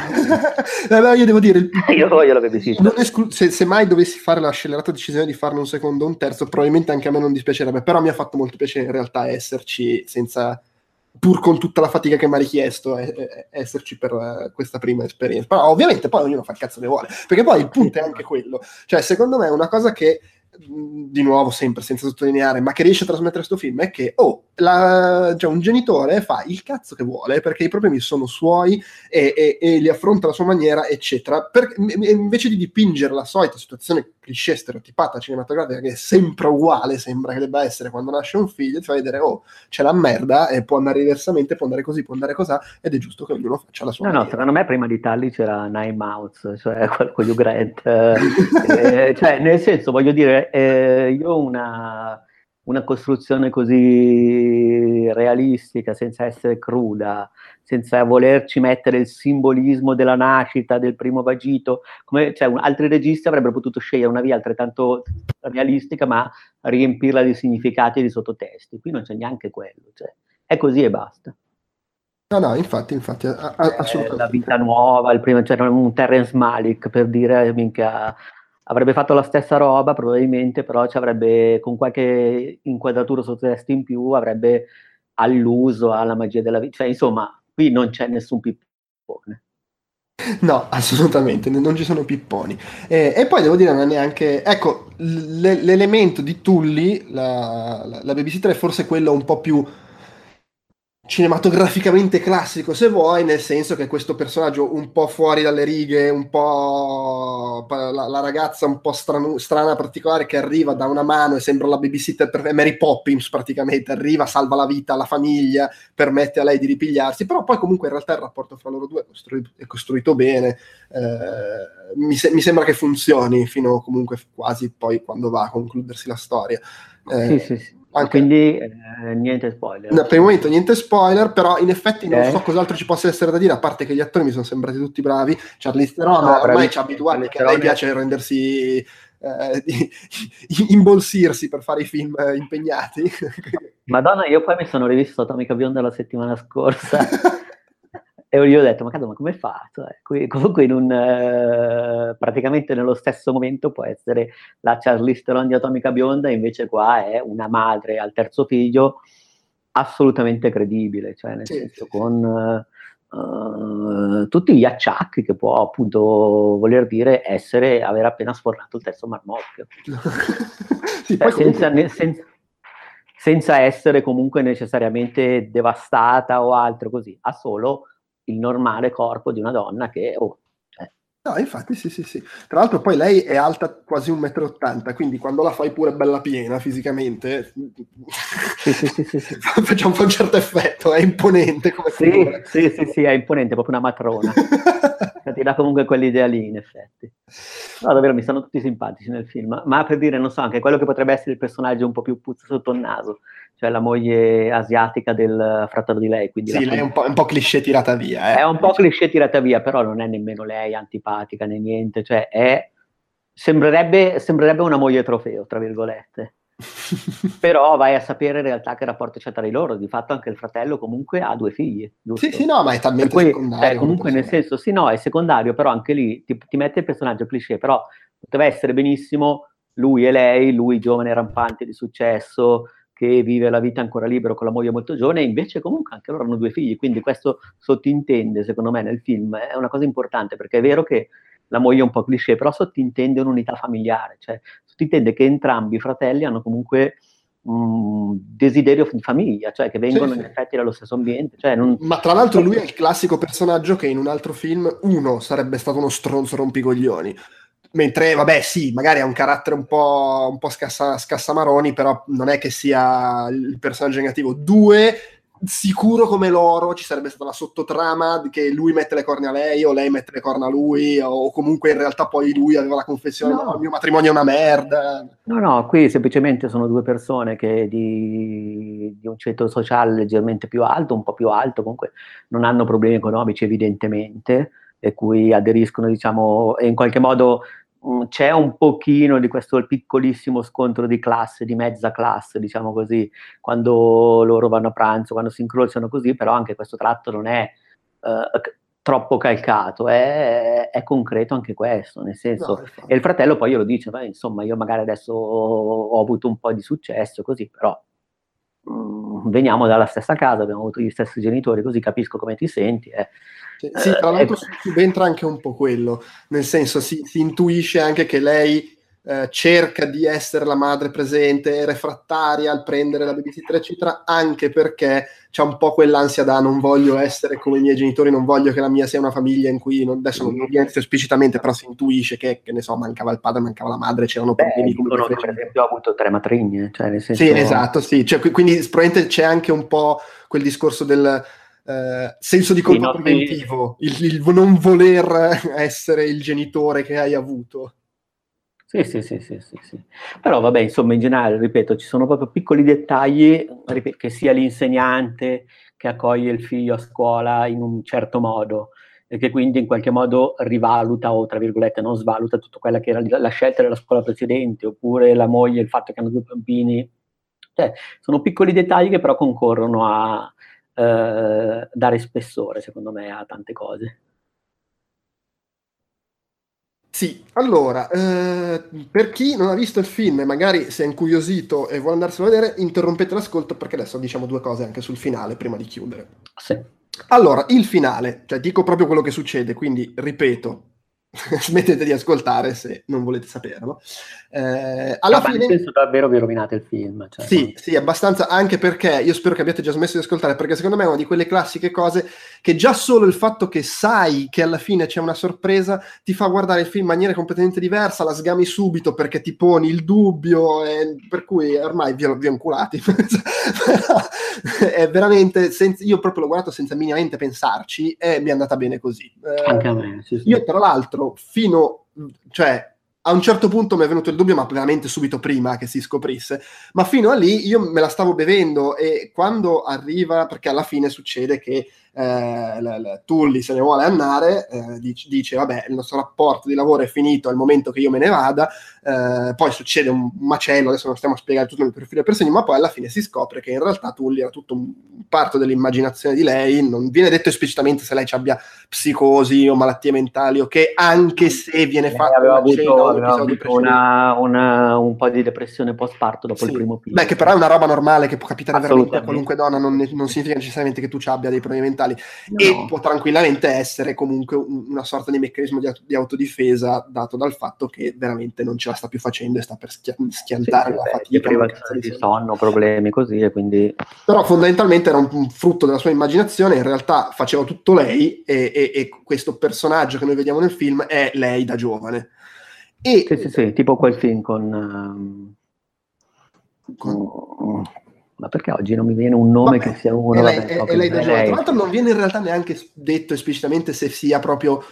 [SPEAKER 1] eh, io devo dire... <laughs>
[SPEAKER 2] Io voglio la babysitter.
[SPEAKER 1] Esclu- se, se, mai dovessi fare la scellerata decisione di farne un secondo o un terzo, probabilmente anche a me non dispiacerebbe, però mi ha fatto molto piacere in realtà esserci senza pur con tutta la fatica che mi ha richiesto eh, eh, esserci per uh, questa prima esperienza. Però ovviamente poi ognuno fa il cazzo che vuole, perché poi il punto è anche quello. Cioè, secondo me è una cosa che di nuovo sempre senza sottolineare, ma che riesce a trasmettere questo film è che, oh, la, cioè un genitore fa il cazzo che vuole perché i problemi sono suoi e, e, e li affronta alla sua maniera, eccetera. Per, invece di dipingere la solita situazione cliché stereotipata cinematografica che è sempre uguale, sembra che debba essere quando nasce un figlio, ti fa vedere, oh, c'è la merda e può andare diversamente, può andare così, può andare così, ed è giusto che ognuno faccia la sua.
[SPEAKER 2] No,
[SPEAKER 1] maniera.
[SPEAKER 2] no, secondo me prima di Tally c'era Nine Mouths, cioè <laughs> con Hugh Grant. eh, cioè, nel senso, voglio dire, eh, io una una costruzione così realistica, senza essere cruda, senza volerci mettere il simbolismo della nascita del primo vagito, come cioè, altri registi avrebbero potuto scegliere una via altrettanto realistica, ma riempirla di significati e di sottotesti. Qui non c'è neanche quello, cioè, è così e basta.
[SPEAKER 1] No, no, infatti, infatti, a, a, eh, assolutamente.
[SPEAKER 2] La vita nuova, il primo, c'era un Terence Malik per dire, minchia, avrebbe fatto la stessa roba probabilmente, però ci avrebbe, con qualche inquadratura sottotesto in più, avrebbe alluso alla magia della vita. Cioè, insomma, qui non c'è nessun pippone.
[SPEAKER 1] No, <laughs> assolutamente, non ci sono pipponi. Eh, e poi devo dire, non è neanche... Ecco, l- l'elemento di Tully, la, la, la babysitter, è forse quello un po' più cinematograficamente classico se vuoi, nel senso che questo personaggio un po' fuori dalle righe, un po' la, la ragazza un po' strano, strana, particolare che arriva da una mano e sembra la babysitter per Mary Poppins praticamente, arriva, salva la vita alla famiglia, permette a lei di ripigliarsi, però poi comunque in realtà il rapporto fra loro due è costruito, è costruito bene, eh, mi, se, mi, sembra che funzioni fino comunque quasi poi quando va a concludersi la storia.
[SPEAKER 2] Eh, sì, sì, sì. Anche... Quindi eh, niente spoiler.
[SPEAKER 1] No, per il momento niente spoiler, però in effetti okay. non so cos'altro ci possa essere da dire, a parte che gli attori mi sono sembrati tutti bravi. Charlie Theron no, ormai ci ha abituati che a lei piace rendersi... Eh, <laughs> imbolsirsi per fare i film eh, impegnati. <laughs>
[SPEAKER 2] Madonna, io poi mi sono rivisto Atomica Bionda la settimana scorsa <laughs> E io ho detto, ma cazzo, ma come fa? Cioè, qui, <laughs> comunque in un, uh, praticamente nello stesso momento può essere la Charlize Theron di Atomica Bionda, invece qua è una madre al terzo figlio assolutamente credibile, cioè nel sì, senso sì, con uh, tutti gli acciacchi che può appunto voler dire essere, aver appena sfornato il terzo marmocchio. <laughs> sì, cioè, senza, comunque... senza, senza essere comunque necessariamente devastata o altro così, ha solo il normale corpo di una donna che... Oh,
[SPEAKER 1] cioè. No, infatti sì, sì, sì. Tra l'altro poi lei è alta quasi 1,80 m, quindi quando la fai pure bella piena fisicamente, <laughs> sì, sì, sì, sì, sì. <laughs> faccia un po' un certo effetto, è imponente come
[SPEAKER 2] sì, sì, sì, sì, è imponente, proprio una matrona. <laughs> ti dà comunque quell'idea lì, in effetti. No, davvero, mi stanno tutti simpatici nel film, ma per dire, non so, anche quello che potrebbe essere il personaggio un po' più puzza sotto il naso, cioè la moglie asiatica del fratello di lei.
[SPEAKER 1] Quindi sì, lei è un po', un po' cliché tirata via.
[SPEAKER 2] Eh. È un po' cliché tirata via, però non è nemmeno lei antipatica né niente, cioè è, sembrerebbe, sembrerebbe una moglie trofeo, tra virgolette. <laughs> però vai a sapere in realtà che rapporto c'è tra di loro. Di fatto anche il fratello comunque ha due figli.
[SPEAKER 1] Giusto? Sì, sì, no, ma è talmente cui, secondario.
[SPEAKER 2] Cioè, comunque nel senso, sì, no, è secondario, però anche lì ti, ti mette il personaggio cliché, però poteva essere benissimo lui e lei, lui giovane rampante di successo, che vive la vita ancora libero con la moglie molto giovane, e invece comunque anche loro hanno due figli, quindi questo sottintende, secondo me, nel film, è una cosa importante, perché è vero che la moglie è un po' cliché, però sottintende un'unità familiare, cioè sottintende che entrambi i fratelli hanno comunque un desiderio di famiglia, cioè che vengono sì, in effetti dallo stesso ambiente. Cioè non...
[SPEAKER 1] Ma tra l'altro lui è il classico personaggio che in un altro film, uno, sarebbe stato uno stronzo rompicoglioni, Mentre, vabbè, sì, magari ha un carattere un po', un po scassa, scassamaroni, però non è che sia il personaggio negativo. Due, sicuro come loro ci sarebbe stata la sottotrama che lui mette le corna a lei o lei mette le corna a lui o comunque in realtà poi lui aveva la confessione no, il mio matrimonio è una merda
[SPEAKER 2] no no qui semplicemente sono due persone che di, di un ceto sociale leggermente più alto un po' più alto comunque non hanno problemi economici evidentemente e cui aderiscono diciamo e in qualche modo c'è un pochino di questo piccolissimo scontro di classe, di mezza classe, diciamo così, quando loro vanno a pranzo, quando si incrociano così, però anche questo tratto non è uh, troppo calcato, è, è, concreto anche questo, nel senso, no, e il fratello poi glielo dice, insomma, io magari adesso ho avuto un po' di successo, così, però mh, mm, veniamo dalla stessa casa, abbiamo avuto gli stessi genitori, così capisco come ti senti. Eh.
[SPEAKER 1] Sì, tra l'altro eh, subentra anche un po' quello, nel senso si, si intuisce anche che lei eh, cerca di essere la madre presente, refrattaria al prendere la babysitter, eccetera, anche perché c'è un po' quell'ansia da non voglio essere come i miei genitori, non voglio che la mia sia una famiglia in cui, non, adesso non viene esplicitamente, però si intuisce che, che, ne so, mancava il padre, mancava la madre, c'erano problemi
[SPEAKER 2] come no, per esempio ha avuto tre matrigne, cioè nel senso...
[SPEAKER 1] Sì, esatto, sì, cioè, quindi probabilmente c'è anche un po' quel discorso del eh, senso di colpa preventivo, il, il, non voler essere il genitore che hai avuto.
[SPEAKER 2] Sì, sì, sì, sì, sì, sì. Però vabbè, insomma, in generale, ripeto, ci sono proprio piccoli dettagli, ripeto, che sia l'insegnante che accoglie il figlio a scuola in un certo modo e che quindi in qualche modo rivaluta o, tra virgolette, non svaluta tutta quella che era la scelta della scuola precedente, oppure la moglie, il fatto che hanno due bambini. Cioè, sono piccoli dettagli che però concorrono a, eh, dare spessore, secondo me, a tante cose.
[SPEAKER 1] Sì, allora, eh, per chi non ha visto il film e magari si è incuriosito e vuole andarselo a vedere, interrompete l'ascolto perché adesso diciamo due cose anche sul finale prima di chiudere.
[SPEAKER 2] Sì.
[SPEAKER 1] Allora, il finale, cioè dico proprio quello che succede, quindi ripeto, <laughs> smettete di ascoltare se non volete saperlo.
[SPEAKER 2] Eh, alla no, fine... penso davvero vi rovinate il film.
[SPEAKER 1] Cioè, sì, quando... sì, abbastanza, anche perché io spero che abbiate già smesso di ascoltare, perché secondo me è una di quelle classiche cose che già solo il fatto che sai che alla fine c'è una sorpresa ti fa guardare il film in maniera completamente diversa, la sgami subito perché ti poni il dubbio, e, per cui ormai vi, vi ho inculati. <laughs> è veramente, senza, io proprio l'ho guardato senza minimamente pensarci e mi è andata bene così.
[SPEAKER 2] Eh, anche a me. Sì, sì.
[SPEAKER 1] Io tra l'altro fino, cioè a un certo punto mi è venuto il dubbio, ma veramente subito prima che si scoprisse, ma fino a lì io me la stavo bevendo e quando arriva, perché alla fine succede che eh, l- l- Tulli se ne vuole andare, eh, dice, dice, vabbè il nostro rapporto di lavoro è finito al momento che io me ne vada, eh, poi succede un macello, adesso non stiamo a spiegare tutto nel profilo per segno, ma poi alla fine si scopre che in realtà Tulli era tutto un parto dell'immaginazione di lei, non viene detto esplicitamente se lei abbia psicosi o malattie mentali o che anche se viene fatto
[SPEAKER 2] aveva avuto, aveva avuto una, una, un po' di depressione post parto dopo sì. il primo
[SPEAKER 1] film. Beh, che però è una roba normale che può capitare veramente a qualunque donna, non, non significa necessariamente che tu ci abbia dei problemi mentali mentali no. e può tranquillamente essere comunque una sorta di meccanismo di, di, autodifesa dato dal fatto che veramente non ce la sta più facendo e sta per schia- schiantare sì, la fatica.
[SPEAKER 2] Privazione di sonno, problemi così e quindi...
[SPEAKER 1] Però fondamentalmente era un, un, frutto della sua immaginazione, in realtà faceva tutto lei e, e, e, questo personaggio che noi vediamo nel film è lei da giovane.
[SPEAKER 2] E... Sì, sì, sì, tipo quel film con... Um... con ma perché oggi non mi viene un nome Vabbè, che sia uno?
[SPEAKER 1] E lei, vabbè, e, e lei da Tra l'altro non viene in realtà neanche detto esplicitamente se sia proprio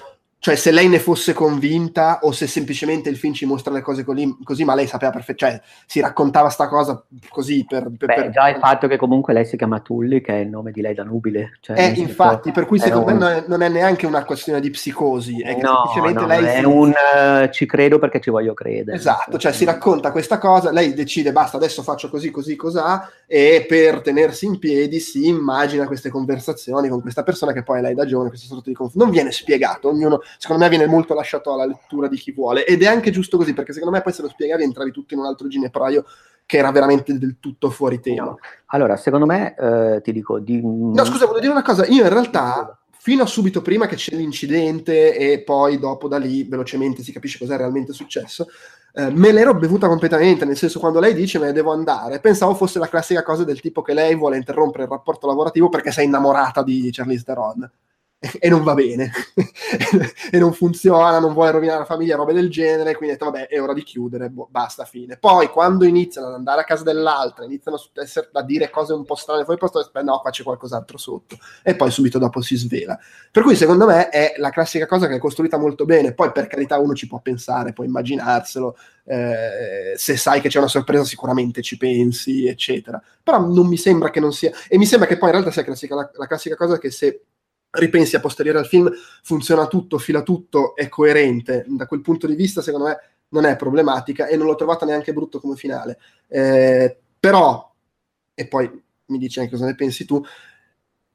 [SPEAKER 1] cioè se lei ne fosse convinta o se semplicemente il film ci mostra le cose così, così ma lei sapeva perfettamente, cioè si raccontava sta cosa così per... per,
[SPEAKER 2] Beh,
[SPEAKER 1] per
[SPEAKER 2] già il fatto che comunque lei si chiama Tulli, che è il nome di lei da nubile. Cioè,
[SPEAKER 1] eh, infatti, per cui secondo un... me non è, neanche una questione di psicosi, è che no, semplicemente
[SPEAKER 2] no,
[SPEAKER 1] lei...
[SPEAKER 2] È
[SPEAKER 1] si...
[SPEAKER 2] un uh, ci credo perché ci voglio credere.
[SPEAKER 1] Esatto, cioè si racconta questa cosa, lei decide basta, adesso faccio così, così, cos'ha, e per tenersi in piedi si immagina queste conversazioni con questa persona che poi lei da giovane, questo sorta di conf... Non viene spiegato, ognuno, secondo me viene molto lasciato alla lettura di chi vuole. Ed è anche giusto così perché secondo me poi se lo spiegavi entravi tutto in un altro ginepraio che era veramente del tutto fuori tema.
[SPEAKER 2] Allora, secondo me, eh, ti dico... Di...
[SPEAKER 1] No, scusa, volevo dire una cosa, io in realtà fino a subito prima che c'è l'incidente e poi dopo da lì velocemente si capisce cosa è realmente successo, eh, me l'ero bevuta completamente, nel senso quando lei dice me ne devo andare, pensavo fosse la classica cosa del tipo che lei vuole interrompere il rapporto lavorativo perché sei innamorata di Charlize Theron e non va bene <laughs> e non funziona, non vuole rovinare la famiglia, robe del genere, quindi ho detto vabbè è ora di chiudere, boh, basta, fine. Poi quando iniziano ad andare a casa dell'altra, iniziano a, dire cose un po' strane, poi posto no, qua c'è qualcos'altro sotto e poi subito dopo si svela. Per cui secondo me è la classica cosa che è costruita molto bene, poi per carità uno ci può pensare, può immaginarselo, eh, se sai che c'è una sorpresa sicuramente ci pensi, eccetera. Però non mi sembra che non sia, e mi sembra che poi in realtà sia classica, la, la classica cosa che se ripensi a posteriore al film, funziona tutto, fila tutto, è coerente. Da quel punto di vista, secondo me, non è problematica e non l'ho trovata neanche brutto come finale. Eh, però, e poi mi dici anche cosa ne pensi tu,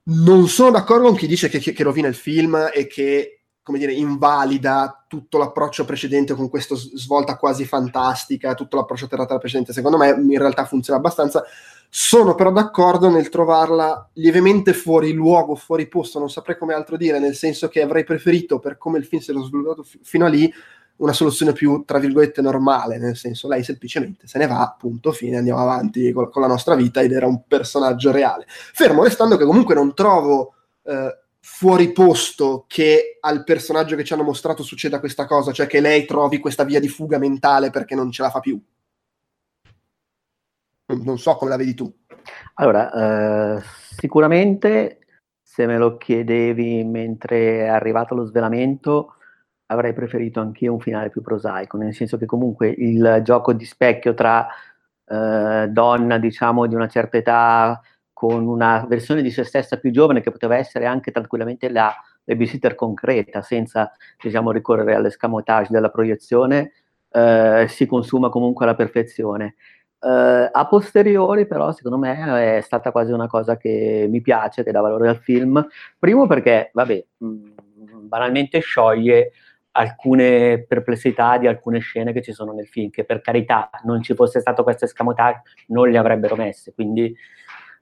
[SPEAKER 1] non sono d'accordo con chi dice che, che, che rovina il film e che come dire, invalida tutto l'approccio precedente con questa svolta quasi fantastica, tutto l'approccio terra precedente. Secondo me in realtà funziona abbastanza. Sono però d'accordo nel trovarla lievemente fuori luogo, fuori posto, non saprei come altro dire, nel senso che avrei preferito, per come il film si era sviluppato f- fino a lì, una soluzione più, tra virgolette, normale, nel senso lei semplicemente se ne va, punto, fine, andiamo avanti con, con la nostra vita ed era un personaggio reale. Fermo restando che comunque non trovo... Eh, fuori posto che al personaggio che ci hanno mostrato succeda questa cosa, cioè che lei trovi questa via di fuga mentale perché non ce la fa più. Non so come la vedi tu.
[SPEAKER 2] Allora, eh, sicuramente se me lo chiedevi mentre è arrivato lo svelamento, avrei preferito anche un finale più prosaico, nel senso che comunque il gioco di specchio tra eh, donna, diciamo, di una certa età con una versione di se stessa più giovane che poteva essere anche tranquillamente la babysitter concreta, senza diciamo, ricorrere all'escamotage della proiezione, eh, si consuma comunque alla perfezione. Uh, a posteriori, però, secondo me è stata quasi una cosa che mi piace, che dà valore al film. Primo perché, vabbè, mm, banalmente scioglie alcune perplessità di alcune scene che ci sono nel film, che per carità non ci fosse stato questo escamotage non le avrebbero messe. Quindi,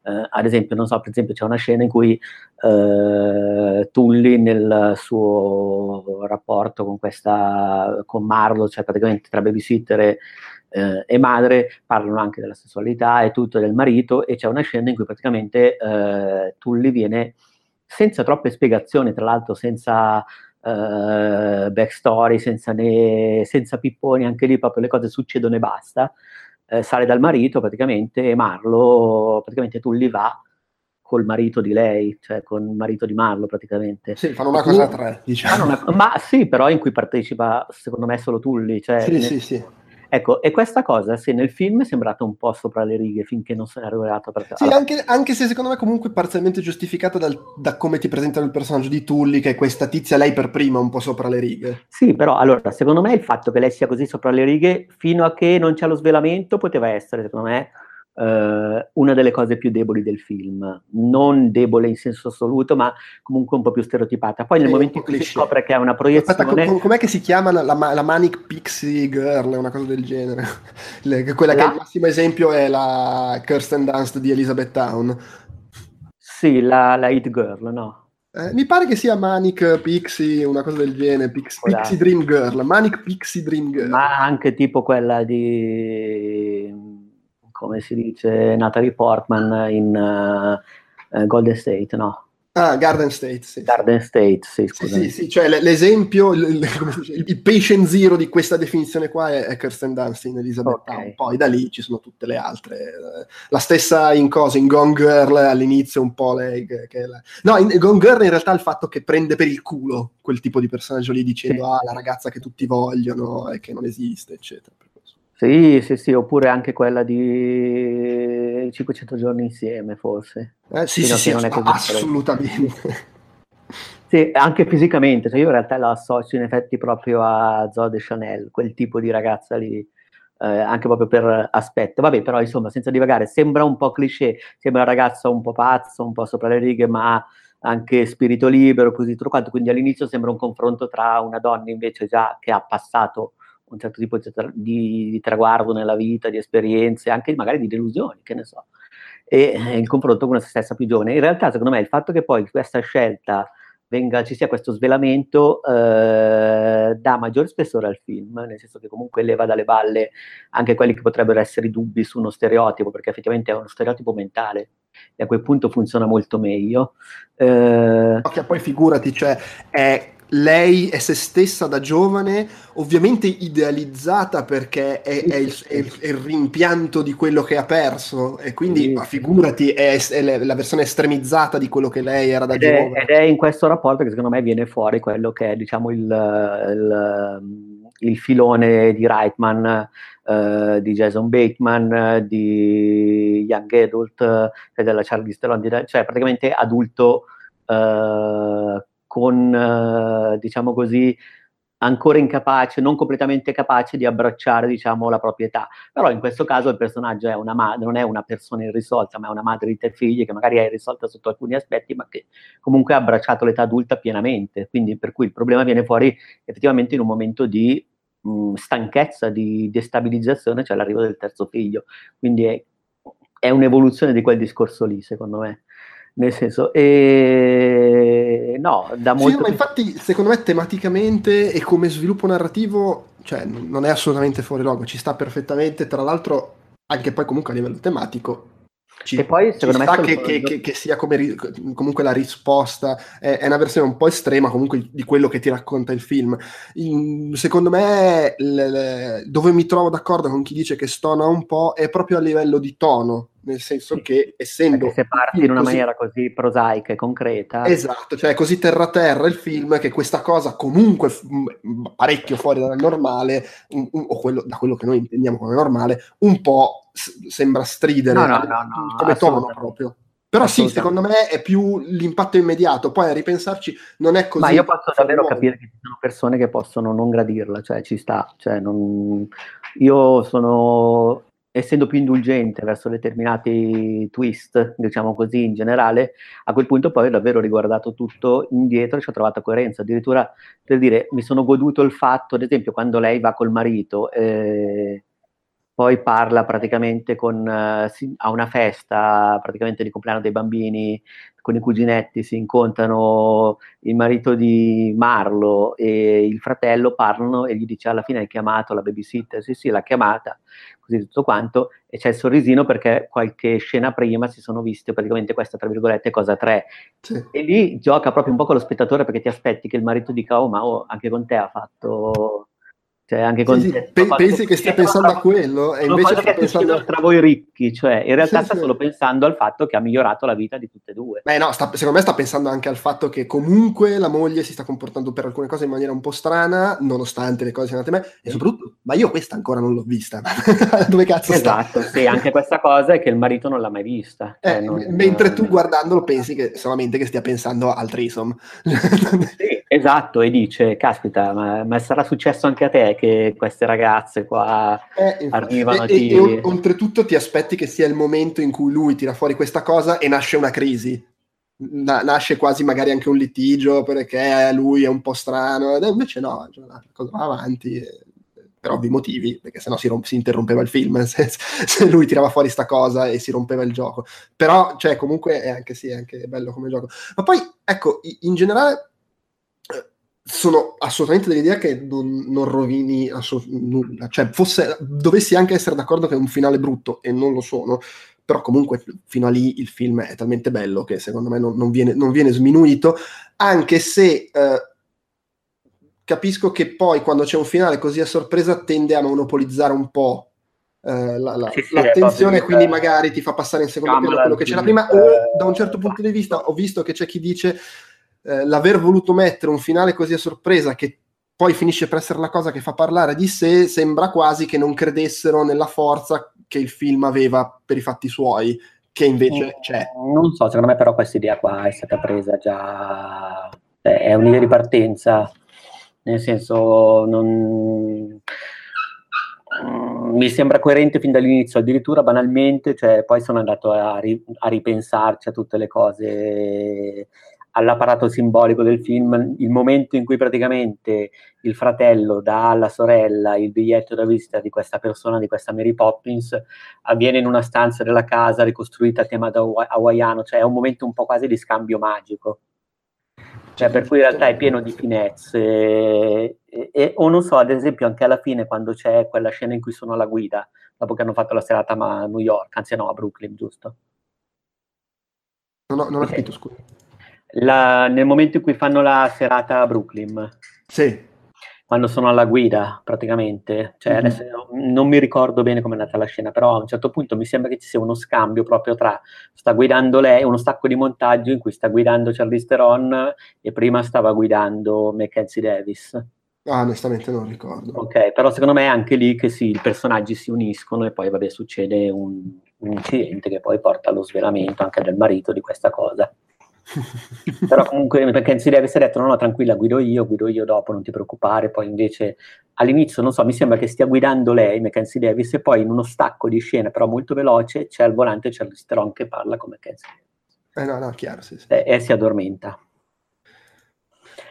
[SPEAKER 2] uh, ad esempio, non so, per esempio, c'è una scena in cui uh, Tully nel suo rapporto con questa con Marlo, cioè praticamente tra babysitter eh, e madre parlano anche della sessualità e tutto del marito e c'è una scena in cui praticamente eh, Tully viene senza troppe spiegazioni, tra l'altro senza eh, backstory, senza, né, senza pipponi, anche lì proprio le cose succedono e basta, eh, sale dal marito praticamente e Marlo, praticamente Tully va col marito di lei, cioè con il marito di Marlo praticamente.
[SPEAKER 1] Sì, fanno una cosa a tre, diciamo.
[SPEAKER 2] Una, ma sì, però in cui partecipa secondo me solo Tully. Cioè,
[SPEAKER 1] sì, sì, sì.
[SPEAKER 2] Ecco, e questa cosa, se nel film è sembrata un po' sopra le righe finché non se ne è arrivato per
[SPEAKER 1] Sì, anche, anche, se secondo me comunque parzialmente giustificata dal, da come ti presentano il personaggio di Tully, che è questa tizia, lei per prima, un po' sopra le righe.
[SPEAKER 2] Sì, però allora, secondo me il fatto che lei sia così sopra le righe, fino a che non c'è lo svelamento, poteva essere, secondo me, eh, una delle cose più deboli del film, non debole in senso assoluto, ma comunque un po' più stereotipata. Poi nel momento in cui si scopre che è una proiezione... Aspetta,
[SPEAKER 1] com- com'è che si chiama la, la, Manic Pixie Girl, una cosa del genere? <laughs> Le, quella la... che è il massimo esempio è la Kirsten Dunst di Elizabeth Town.
[SPEAKER 2] Sì, la, la Hit Girl, no?
[SPEAKER 1] Eh, mi pare che sia Manic Pixie, una cosa del genere, Pix, Pixie Dream Girl, Manic Pixie Dream Girl.
[SPEAKER 2] Ma anche tipo quella di come si dice, Natalie Portman in uh, Golden State, no?
[SPEAKER 1] Ah, Garden State, sì.
[SPEAKER 2] Garden State, sì,
[SPEAKER 1] scusa. Sì, sì, sì, cioè l'esempio, il, il, patient zero di questa definizione qua è, è Kirsten Dunst in Elizabeth okay. Town. Poi da lì ci sono tutte le altre. La stessa in cosa, in Gone Girl all'inizio un po' lei la... No, in Gone Girl in realtà il fatto che prende per il culo quel tipo di personaggio lì dicendo sì. ah, la ragazza che tutti vogliono e che non esiste, eccetera.
[SPEAKER 2] Sì, sì, sì, oppure anche quella di 500 giorni insieme, forse.
[SPEAKER 1] Eh, sì, sì, sì, non è così assolutamente.
[SPEAKER 2] Sì, anche fisicamente, cioè io in realtà la associo in effetti proprio a Zoe de Chanel, quel tipo di ragazza lì, eh, anche proprio per aspetto. Vabbè, però insomma, senza divagare, sembra un po' cliché, sembra una ragazza un po' pazza, un po' sopra le righe, ma anche spirito libero, così tutto quanto. Quindi all'inizio sembra un confronto tra una donna invece già che ha passato un certo tipo di, di, traguardo nella vita, di esperienze, anche magari di delusioni, che ne so, e eh, il confronto con una stessa più giovane. In realtà, secondo me, il fatto che poi questa scelta venga, ci sia questo svelamento eh, dà maggiore spessore al film, nel senso che comunque leva dalle balle anche quelli che potrebbero essere dubbi su uno stereotipo, perché effettivamente è uno stereotipo mentale e a quel punto funziona molto meglio.
[SPEAKER 1] Eh, poi figurati, cioè è lei è se stessa da giovane, ovviamente idealizzata perché è, è, il, è, il, è, il, rimpianto di quello che ha perso e quindi ma figurati è, la versione estremizzata di quello che lei era da
[SPEAKER 2] ed
[SPEAKER 1] giovane.
[SPEAKER 2] ed è in questo rapporto che secondo me viene fuori quello che è diciamo il, il, il filone di Reitman, uh, di Jason Bateman, di Young Adult, uh, della Charlie Theron, cioè praticamente adulto uh, con, eh, diciamo così, ancora incapace, non completamente capace di abbracciare, diciamo, la proprietà. Però in questo caso il personaggio è madre, non è una persona irrisolta, ma è una madre di tre figli che magari è irrisolta sotto alcuni aspetti, ma che comunque ha abbracciato l'età adulta pienamente. Quindi per cui il problema viene fuori effettivamente in un momento di mh, stanchezza, di destabilizzazione, cioè l'arrivo del terzo figlio. Quindi è, è un'evoluzione di quel discorso lì, secondo me nel senso, e... no, da molto...
[SPEAKER 1] Sì, ma infatti, secondo me, tematicamente e come sviluppo narrativo, cioè, non è assolutamente fuori luogo, ci sta perfettamente, tra l'altro, anche poi comunque a livello tematico,
[SPEAKER 2] ci, e poi secondo me
[SPEAKER 1] che, che, che, che, sia come, comunque la risposta. È, è, una versione un po' estrema comunque di quello che ti racconta il film. In, secondo me le, le, dove mi trovo d'accordo con chi dice che stona un po' è proprio a livello di tono nel senso sì. che essendo...
[SPEAKER 2] Perché se parti in una così... maniera così prosaica e concreta...
[SPEAKER 1] Esatto, cioè così terra-terra il film che questa cosa comunque parecchio fuori dal normale, un, un, o quello, da quello che noi intendiamo come normale, un po' s- sembra stridere
[SPEAKER 2] no, no, no,
[SPEAKER 1] come tono proprio. Però sì, secondo me è più l'impatto immediato, poi a ripensarci non è così.
[SPEAKER 2] Ma io posso davvero capire che ci sono persone che possono non gradirla, cioè ci sta, cioè non... io sono essendo più indulgente verso determinati twist, diciamo così, in generale, a quel punto poi ho davvero riguardato tutto indietro e ci ho trovato coerenza. Addirittura, per dire, mi sono goduto il fatto, ad esempio, quando lei va col marito, eh, poi parla praticamente con, si, a una festa praticamente di compleanno dei bambini, con i cuginetti si incontrano il marito di Marlo e il fratello parlano e gli dice alla fine hai chiamato la babysitter, sì sì l'ha chiamata, così tutto quanto, e c'è il sorrisino perché qualche scena prima si sono viste praticamente questa, tra virgolette, cosa tre. Sì. E lì gioca proprio un po' con lo spettatore perché ti aspetti che il marito dica, oh ma oh, anche con te ha fatto cioè, anche con
[SPEAKER 1] sì, sì. Pe- pensi che stia pensando a quello e invece sta pensando
[SPEAKER 2] tra voi ricchi, cioè in realtà sì, sta solo pensando al fatto che ha migliorato la vita di tutte e due.
[SPEAKER 1] Beh no, sta, secondo me sta pensando anche al fatto che comunque la moglie si sta comportando per alcune cose in maniera un po' strana, nonostante le cose siano andate me, e soprattutto, ma io questa ancora non l'ho vista, <laughs> dove cazzo
[SPEAKER 2] esatto, sta? sì, anche questa cosa è che il marito non l'ha mai vista.
[SPEAKER 1] Cioè
[SPEAKER 2] eh, non,
[SPEAKER 1] mentre tu guardandolo pensi che solamente che stia pensando al trisom.
[SPEAKER 2] sì, Esatto, e dice, caspita, ma, ma, sarà successo anche a te che queste ragazze qua eh, arrivano
[SPEAKER 1] e, ti... e, e, oltretutto ti aspetti che sia il momento in cui lui tira fuori questa cosa e nasce una crisi. Na- nasce quasi magari anche un litigio perché lui è un po' strano, ed invece no, cioè, la cosa va avanti per ovvi motivi, perché sennò si, romp- si interrompeva il film <laughs> se, se, lui tirava fuori sta cosa e si rompeva il gioco. Però, cioè, comunque è anche, sì, è anche bello come gioco. Ma poi, ecco, in generale sono assolutamente dell'idea che non, non rovini assolut- nulla. Cioè, fosse, dovessi anche essere d'accordo che è un finale brutto, e non lo sono, però comunque fino a lì il film è talmente bello che secondo me non, non, viene, non viene, sminuito, anche se eh, capisco che poi quando c'è un finale così a sorpresa tende a monopolizzare un po' eh, la, la, sì, sì, l'attenzione, quindi eh, magari ti fa passare in secondo piano quello che c'era prima, o da un certo punto di vista ho visto che c'è chi dice eh, l'aver voluto mettere un finale così a sorpresa che poi finisce per essere la cosa che fa parlare di sé, sembra quasi che non credessero nella forza che il film aveva per i fatti suoi, che invece mm, c'è.
[SPEAKER 2] Non so, secondo me però questa idea qua è stata presa già, cioè, è un'idea di partenza, nel senso non mi sembra coerente fin dall'inizio, addirittura banalmente, cioè, poi sono andato a, ri- a, ripensarci a tutte le cose all'apparato simbolico del film, il momento in cui praticamente il fratello dà alla sorella il biglietto da visita di questa persona, di questa Mary Poppins, avviene in una stanza della casa ricostruita a tema hawaiano, cioè è un momento un po' quasi di scambio magico. Cioè, per cui in realtà è pieno di finezze. E, e, o non so, ad esempio, anche alla fine, quando c'è quella scena in cui sono alla guida, dopo che hanno fatto la serata a New York, anzi no, a Brooklyn, giusto?
[SPEAKER 1] Non ho, non ho capito, scusa
[SPEAKER 2] la, nel momento in cui fanno la serata a Brooklyn.
[SPEAKER 1] Sì.
[SPEAKER 2] Quando sono alla guida, praticamente. Cioè, mm-hmm. adesso non mi ricordo bene come è andata la scena, però a un certo punto mi sembra che ci sia uno scambio proprio tra sta guidando lei, uno stacco di montaggio in cui sta guidando Charlize Theron e prima stava guidando Mackenzie Davis.
[SPEAKER 1] Ah, onestamente non ricordo.
[SPEAKER 2] Ok, però secondo me è anche lì che sì, i personaggi si uniscono e poi vabbè succede un, un incidente che poi porta allo svelamento anche del marito di questa cosa. <laughs> però comunque perché si deve essere detto no no tranquilla guido io guido io dopo non ti preoccupare. Poi invece all'inizio non so mi sembra che stia guidando lei Mackenzie Davis e poi in uno stacco di scena però molto veloce c'è al volante c'è l'Steron che parla con Mackenzie
[SPEAKER 1] eh no no chiaro sì, sì.
[SPEAKER 2] E, e, si addormenta.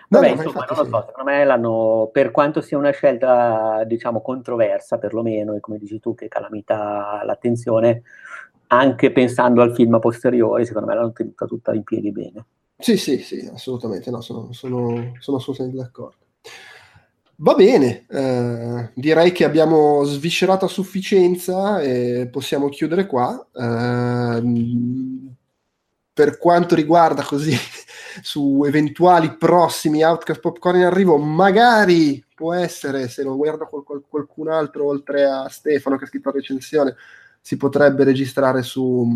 [SPEAKER 2] Vabbè, no, no, insomma, non lo so, secondo me l'hanno, per quanto sia una scelta, diciamo, controversa, perlomeno, e come dici tu, che calamita l'attenzione, anche pensando al film a posteriori, secondo me l'hanno tenuta tutta in piedi bene.
[SPEAKER 1] Sì, sì, sì, assolutamente, no, sono, sono, sono assolutamente d'accordo. Va bene, eh, direi che abbiamo sviscerato a sufficienza e possiamo chiudere qua. Eh, per quanto riguarda così <laughs> su eventuali prossimi Outcast Popcorn in arrivo, magari può essere, se lo guarda qual- qualcun altro oltre a Stefano che ha scritto la recensione, si potrebbe registrare su,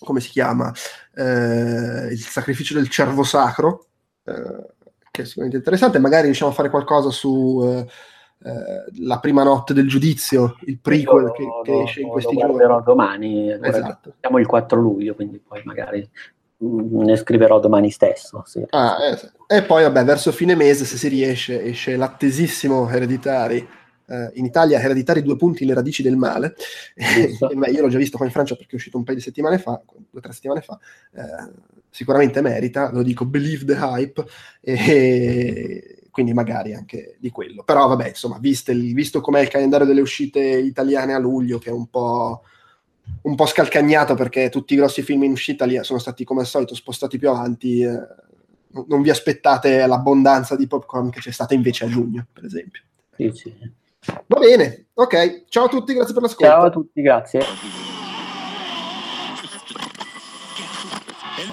[SPEAKER 1] come si chiama, eh, il sacrificio del cervo sacro, eh, che è sicuramente interessante, magari riusciamo a fare qualcosa su... Eh, eh la prima notte del giudizio, il prequel che, che lo, esce in questi lo giorni.
[SPEAKER 2] domani, esatto. siamo il 4 luglio, quindi poi magari ne scriverò domani stesso. Sì.
[SPEAKER 1] Ah, eh, e poi, vabbè, verso fine mese, se si riesce, esce l'attesissimo Hereditary eh, in Italia Ereditari due punti le radici del male, <laughs> beh, io l'ho già visto qua in Francia perché è uscito un paio di settimane fa, due o tre settimane fa, eh, sicuramente merita, lo dico, believe the hype, e quindi magari anche di quello. Però vabbè, insomma, visto, visto com'è il calendario delle uscite italiane a luglio, che è un po' un po' scalcagnato perché tutti i grossi film in uscita sono stati come al solito spostati più avanti. Eh, non vi aspettate l'abbondanza di popcorn che c'è stata invece a giugno, per esempio.
[SPEAKER 2] Sì, sì.
[SPEAKER 1] Va bene, ok. Ciao a tutti, grazie per l'ascolto.
[SPEAKER 2] Ciao a tutti, grazie.